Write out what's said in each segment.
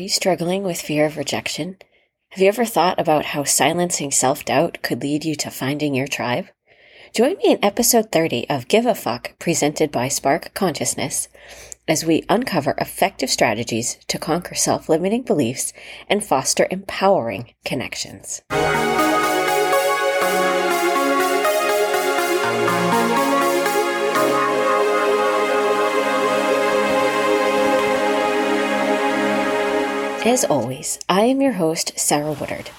you struggling with fear of rejection? Have you ever thought about how silencing self doubt could lead you to finding your tribe? Join me in episode 30 of Give a Fuck, presented by Spark Consciousness, as we uncover effective strategies to conquer self limiting beliefs and foster empowering connections. As always, I am your host, Sarah Woodard.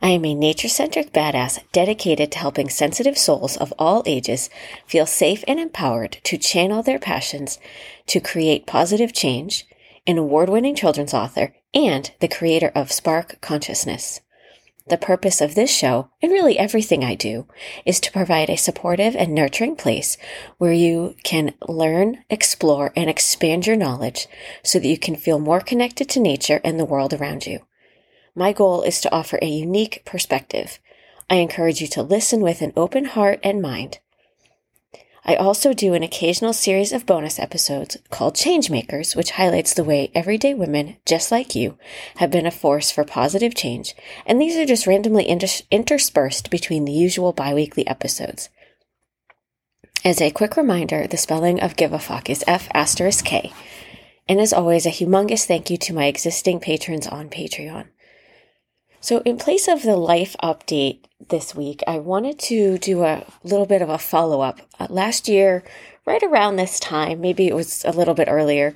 I am a nature centric badass dedicated to helping sensitive souls of all ages feel safe and empowered to channel their passions to create positive change, an award winning children's author, and the creator of Spark Consciousness. The purpose of this show, and really everything I do, is to provide a supportive and nurturing place where you can learn, explore, and expand your knowledge so that you can feel more connected to nature and the world around you. My goal is to offer a unique perspective. I encourage you to listen with an open heart and mind I also do an occasional series of bonus episodes called Changemakers, which highlights the way everyday women, just like you, have been a force for positive change, and these are just randomly inter- interspersed between the usual biweekly episodes. As a quick reminder, the spelling of give a fuck is F asterisk K. And as always, a humongous thank you to my existing patrons on Patreon. So, in place of the life update this week, I wanted to do a little bit of a follow up. Uh, last year, right around this time, maybe it was a little bit earlier,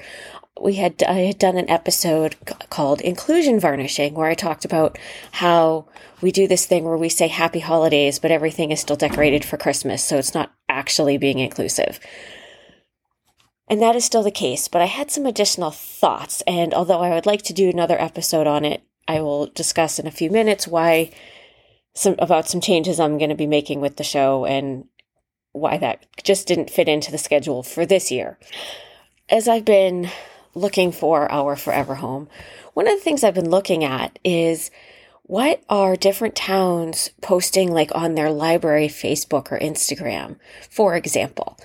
we had I had done an episode called Inclusion Varnishing, where I talked about how we do this thing where we say Happy Holidays, but everything is still decorated for Christmas, so it's not actually being inclusive. And that is still the case, but I had some additional thoughts, and although I would like to do another episode on it, I will discuss in a few minutes why some about some changes I'm going to be making with the show and why that just didn't fit into the schedule for this year. As I've been looking for our forever home, one of the things I've been looking at is what are different towns posting like on their library Facebook or Instagram, for example.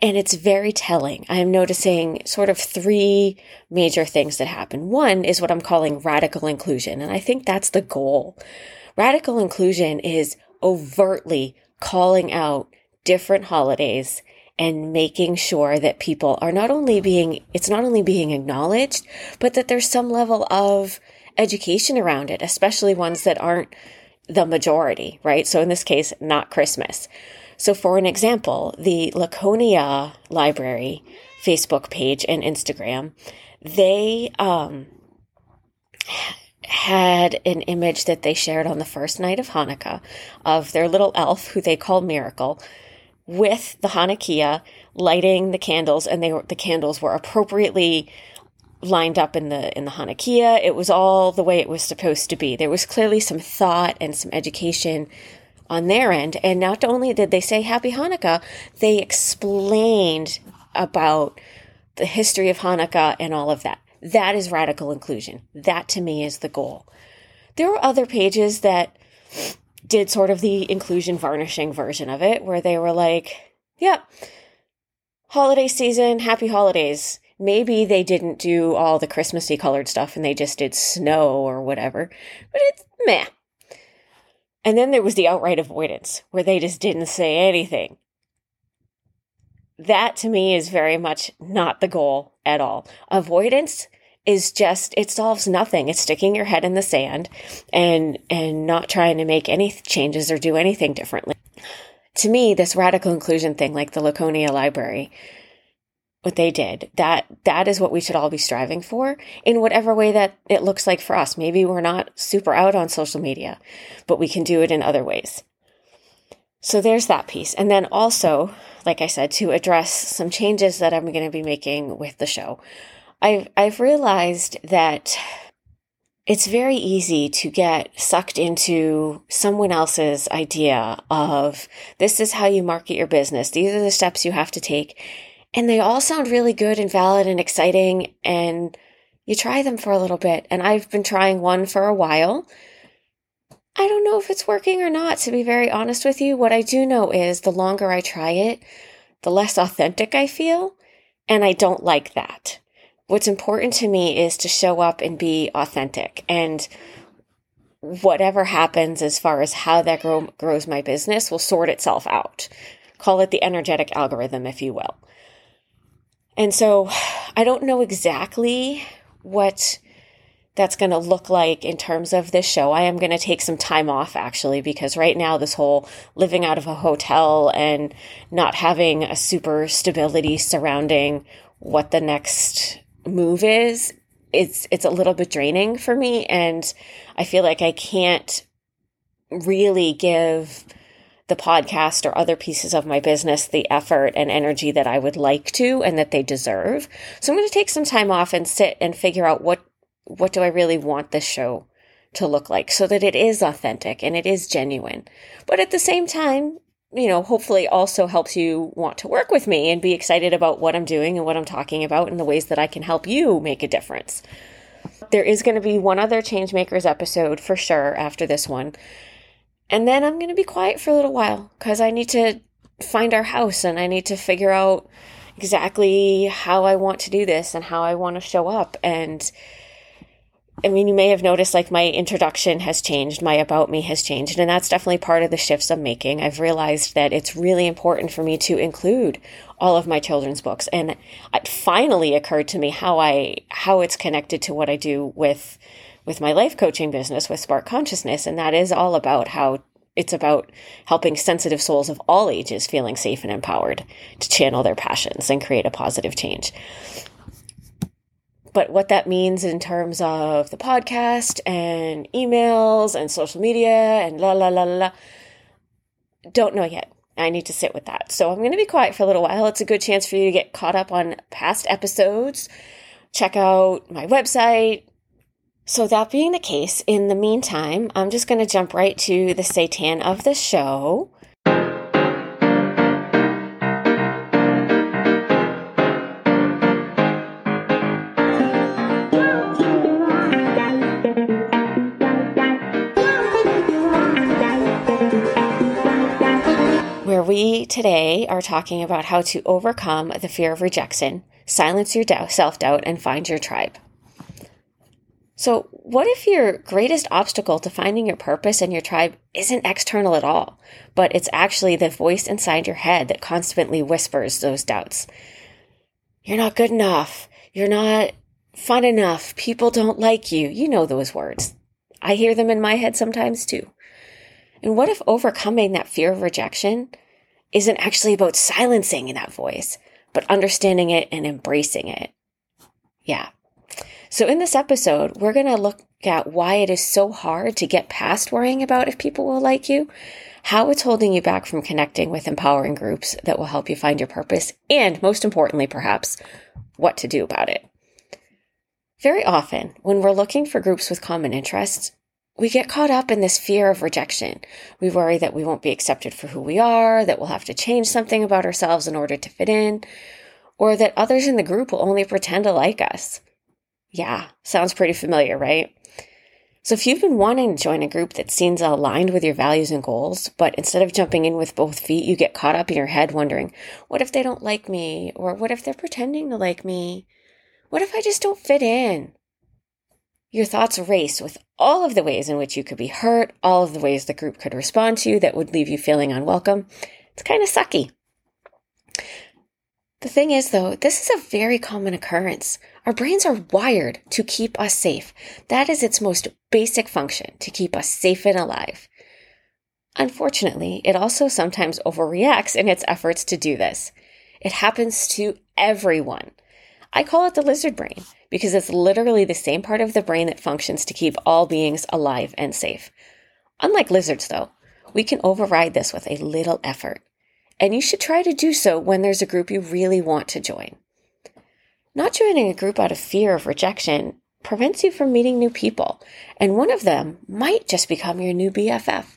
And it's very telling. I'm noticing sort of three major things that happen. One is what I'm calling radical inclusion. And I think that's the goal. Radical inclusion is overtly calling out different holidays and making sure that people are not only being, it's not only being acknowledged, but that there's some level of education around it, especially ones that aren't the majority, right? So in this case, not Christmas. So, for an example, the Laconia Library Facebook page and Instagram, they um, had an image that they shared on the first night of Hanukkah of their little elf, who they call Miracle, with the hanukkiah lighting the candles, and they were, the candles were appropriately lined up in the in the hanukkiah. It was all the way it was supposed to be. There was clearly some thought and some education on their end. And not only did they say Happy Hanukkah, they explained about the history of Hanukkah and all of that. That is radical inclusion. That to me is the goal. There were other pages that did sort of the inclusion varnishing version of it where they were like, yeah, holiday season, happy holidays. Maybe they didn't do all the Christmassy colored stuff and they just did snow or whatever, but it's meh. And then there was the outright avoidance, where they just didn't say anything. That to me is very much not the goal at all. Avoidance is just it solves nothing. It's sticking your head in the sand and and not trying to make any changes or do anything differently. To me, this radical inclusion thing like the Laconia library what they did. That that is what we should all be striving for in whatever way that it looks like for us. Maybe we're not super out on social media, but we can do it in other ways. So there's that piece. And then also, like I said, to address some changes that I'm going to be making with the show. I've I've realized that it's very easy to get sucked into someone else's idea of this is how you market your business. These are the steps you have to take. And they all sound really good and valid and exciting. And you try them for a little bit. And I've been trying one for a while. I don't know if it's working or not, to be very honest with you. What I do know is the longer I try it, the less authentic I feel. And I don't like that. what's important to me is to show up and be authentic. And whatever happens as far as how that grow, grows my business will sort itself out. Call it the energetic algorithm, if you will. And so I don't know exactly what that's going to look like in terms of this show. I am going to take some time off actually, because right now, this whole living out of a hotel and not having a super stability surrounding what the next move is, it's, it's a little bit draining for me. And I feel like I can't really give the podcast or other pieces of my business the effort and energy that I would like to and that they deserve. So I'm going to take some time off and sit and figure out what what do I really want this show to look like so that it is authentic and it is genuine. But at the same time, you know, hopefully also helps you want to work with me and be excited about what I'm doing and what I'm talking about and the ways that I can help you make a difference. There is going to be one other Changemakers episode for sure after this one. And then I'm going to be quiet for a little while because I need to find our house and I need to figure out exactly how I want to do this and how I want to show up. And I mean, you may have noticed like my introduction has changed, my about me has changed, and that's definitely part of the shifts I'm making. I've realized that it's really important for me to include all of my children's books, and it finally occurred to me how I how it's connected to what I do with with my life coaching business with Spark Consciousness, and that is all about how it's about helping sensitive souls of all ages feeling safe and empowered to channel their passions and create a positive change. But what that means in terms of the podcast and emails and social media and la la la la, don't know yet. I need to sit with that. So I'm going to be quiet for a little while. It's a good chance for you to get caught up on past episodes. Check out my website. So, that being the case, in the meantime, I'm just going to jump right to the Satan of the show. Where we today are talking about how to overcome the fear of rejection, silence your self doubt, and find your tribe. So, what if your greatest obstacle to finding your purpose and your tribe isn't external at all, but it's actually the voice inside your head that constantly whispers those doubts? You're not good enough. You're not fun enough. People don't like you. You know those words. I hear them in my head sometimes too. And what if overcoming that fear of rejection isn't actually about silencing that voice, but understanding it and embracing it. Yeah. So in this episode, we're going to look at why it is so hard to get past worrying about if people will like you, how it's holding you back from connecting with empowering groups that will help you find your purpose, and most importantly, perhaps, what to do about it. Very often, when we're looking for groups with common interests, we get caught up in this fear of rejection. We worry that we won't be accepted for who we are, that we'll have to change something about ourselves in order to fit in, or that others in the group will only pretend to like us. Yeah, sounds pretty familiar, right? So if you've been wanting to join a group that seems aligned with your values and goals, but instead of jumping in with both feet, you get caught up in your head wondering, what if they don't like me? Or what if they're pretending to like me? What if I just don't fit in? Your thoughts race with all of the ways in which you could be hurt, all of the ways the group could respond to you that would leave you feeling unwelcome. It's kind of sucky. The thing is, though, this is a very common occurrence. Our brains are wired to keep us safe. That is its most basic function, to keep us safe and alive. Unfortunately, it also sometimes overreacts in its efforts to do this. It happens to everyone. I call it the lizard brain because it's literally the same part of the brain that functions to keep all beings alive and safe. Unlike lizards, though, we can override this with a little effort. And you should try to do so when there's a group you really want to join. Not joining a group out of fear of rejection prevents you from meeting new people, and one of them might just become your new BFF.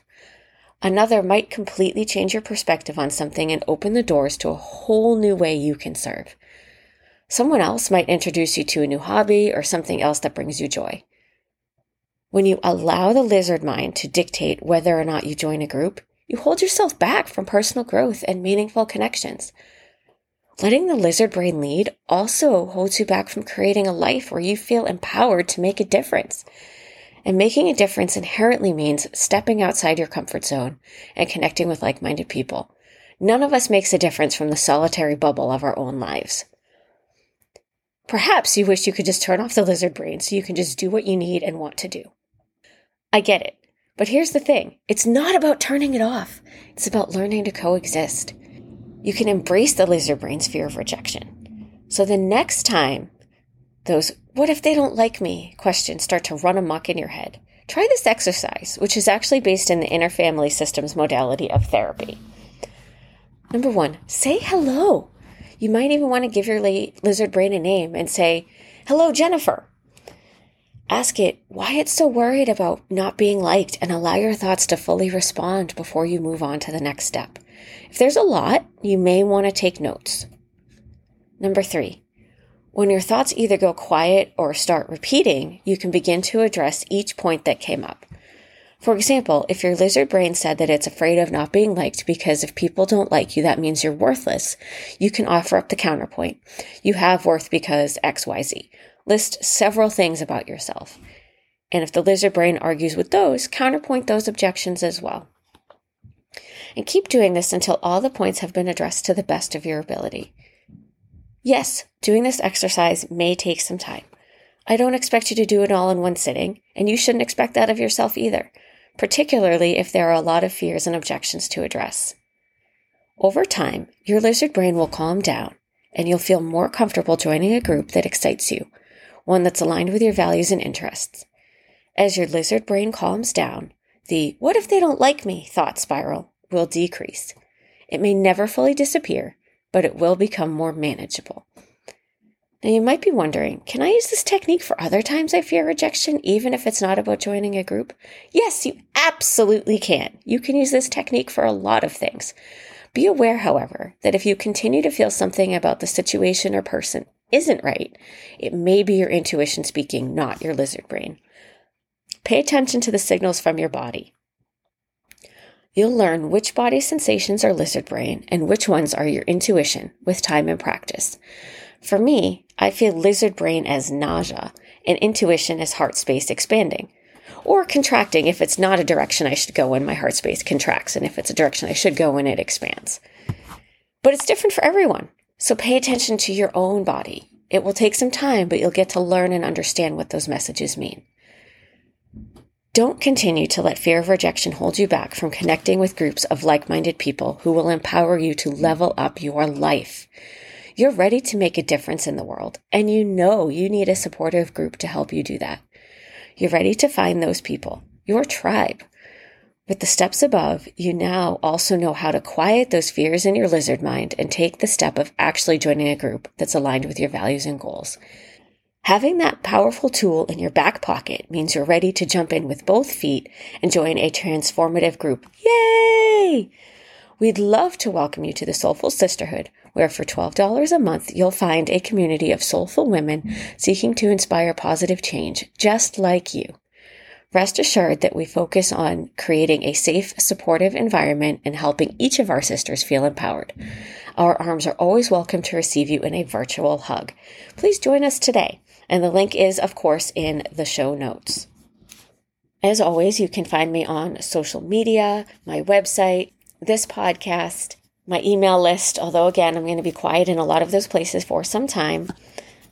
Another might completely change your perspective on something and open the doors to a whole new way you can serve. Someone else might introduce you to a new hobby or something else that brings you joy. When you allow the lizard mind to dictate whether or not you join a group, you hold yourself back from personal growth and meaningful connections. Letting the lizard brain lead also holds you back from creating a life where you feel empowered to make a difference. And making a difference inherently means stepping outside your comfort zone and connecting with like minded people. None of us makes a difference from the solitary bubble of our own lives. Perhaps you wish you could just turn off the lizard brain so you can just do what you need and want to do. I get it. But here's the thing it's not about turning it off, it's about learning to coexist. You can embrace the lizard brain's fear of rejection. So the next time those what if they don't like me questions start to run amok in your head, try this exercise, which is actually based in the inner family systems modality of therapy. Number one, say hello. You might even want to give your lizard brain a name and say, Hello, Jennifer. Ask it why it's so worried about not being liked and allow your thoughts to fully respond before you move on to the next step. If there's a lot, you may want to take notes. Number three, when your thoughts either go quiet or start repeating, you can begin to address each point that came up. For example, if your lizard brain said that it's afraid of not being liked because if people don't like you, that means you're worthless, you can offer up the counterpoint. You have worth because XYZ. List several things about yourself. And if the lizard brain argues with those, counterpoint those objections as well. And keep doing this until all the points have been addressed to the best of your ability. Yes, doing this exercise may take some time. I don't expect you to do it all in one sitting, and you shouldn't expect that of yourself either particularly if there are a lot of fears and objections to address. Over time, your lizard brain will calm down and you'll feel more comfortable joining a group that excites you, one that's aligned with your values and interests. As your lizard brain calms down, the what if they don't like me thought spiral will decrease. It may never fully disappear, but it will become more manageable. Now, you might be wondering can I use this technique for other times I fear rejection, even if it's not about joining a group? Yes, you absolutely can. You can use this technique for a lot of things. Be aware, however, that if you continue to feel something about the situation or person isn't right, it may be your intuition speaking, not your lizard brain. Pay attention to the signals from your body. You'll learn which body sensations are lizard brain and which ones are your intuition with time and practice. For me, I feel lizard brain as nausea and intuition as heart space expanding. Or contracting if it's not a direction I should go when my heart space contracts, and if it's a direction I should go when it expands. But it's different for everyone. So pay attention to your own body. It will take some time, but you'll get to learn and understand what those messages mean. Don't continue to let fear of rejection hold you back from connecting with groups of like minded people who will empower you to level up your life. You're ready to make a difference in the world, and you know you need a supportive group to help you do that. You're ready to find those people, your tribe. With the steps above, you now also know how to quiet those fears in your lizard mind and take the step of actually joining a group that's aligned with your values and goals. Having that powerful tool in your back pocket means you're ready to jump in with both feet and join a transformative group. Yay! We'd love to welcome you to the Soulful Sisterhood, where for $12 a month, you'll find a community of soulful women seeking to inspire positive change, just like you. Rest assured that we focus on creating a safe, supportive environment and helping each of our sisters feel empowered. Our arms are always welcome to receive you in a virtual hug. Please join us today, and the link is, of course, in the show notes. As always, you can find me on social media, my website, this podcast, my email list, although again, I'm going to be quiet in a lot of those places for some time.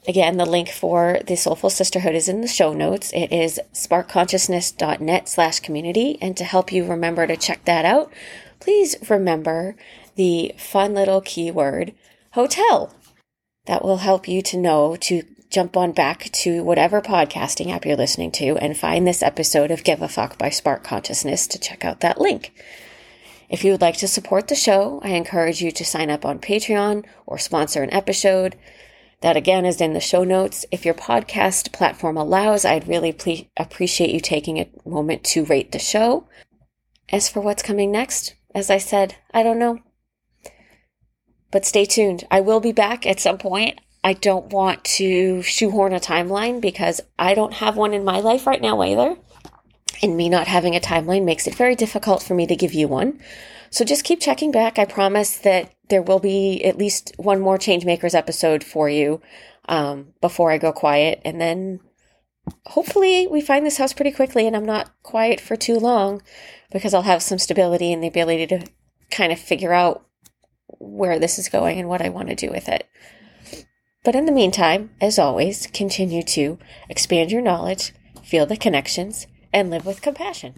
Again, the link for the Soulful Sisterhood is in the show notes. It is sparkconsciousness.net slash community. And to help you remember to check that out, please remember the fun little keyword hotel. That will help you to know to jump on back to whatever podcasting app you're listening to and find this episode of Give a Fuck by Spark Consciousness to check out that link. If you would like to support the show, I encourage you to sign up on Patreon or sponsor an episode. That again is in the show notes. If your podcast platform allows, I'd really ple- appreciate you taking a moment to rate the show. As for what's coming next, as I said, I don't know. But stay tuned. I will be back at some point. I don't want to shoehorn a timeline because I don't have one in my life right now either. and me not having a timeline makes it very difficult for me to give you one. So just keep checking back. I promise that there will be at least one more Changemakers episode for you um, before I go quiet. And then hopefully we find this house pretty quickly and I'm not quiet for too long because I'll have some stability and the ability to kind of figure out where this is going and what I want to do with it. But in the meantime, as always, continue to expand your knowledge, feel the connections, and live with compassion.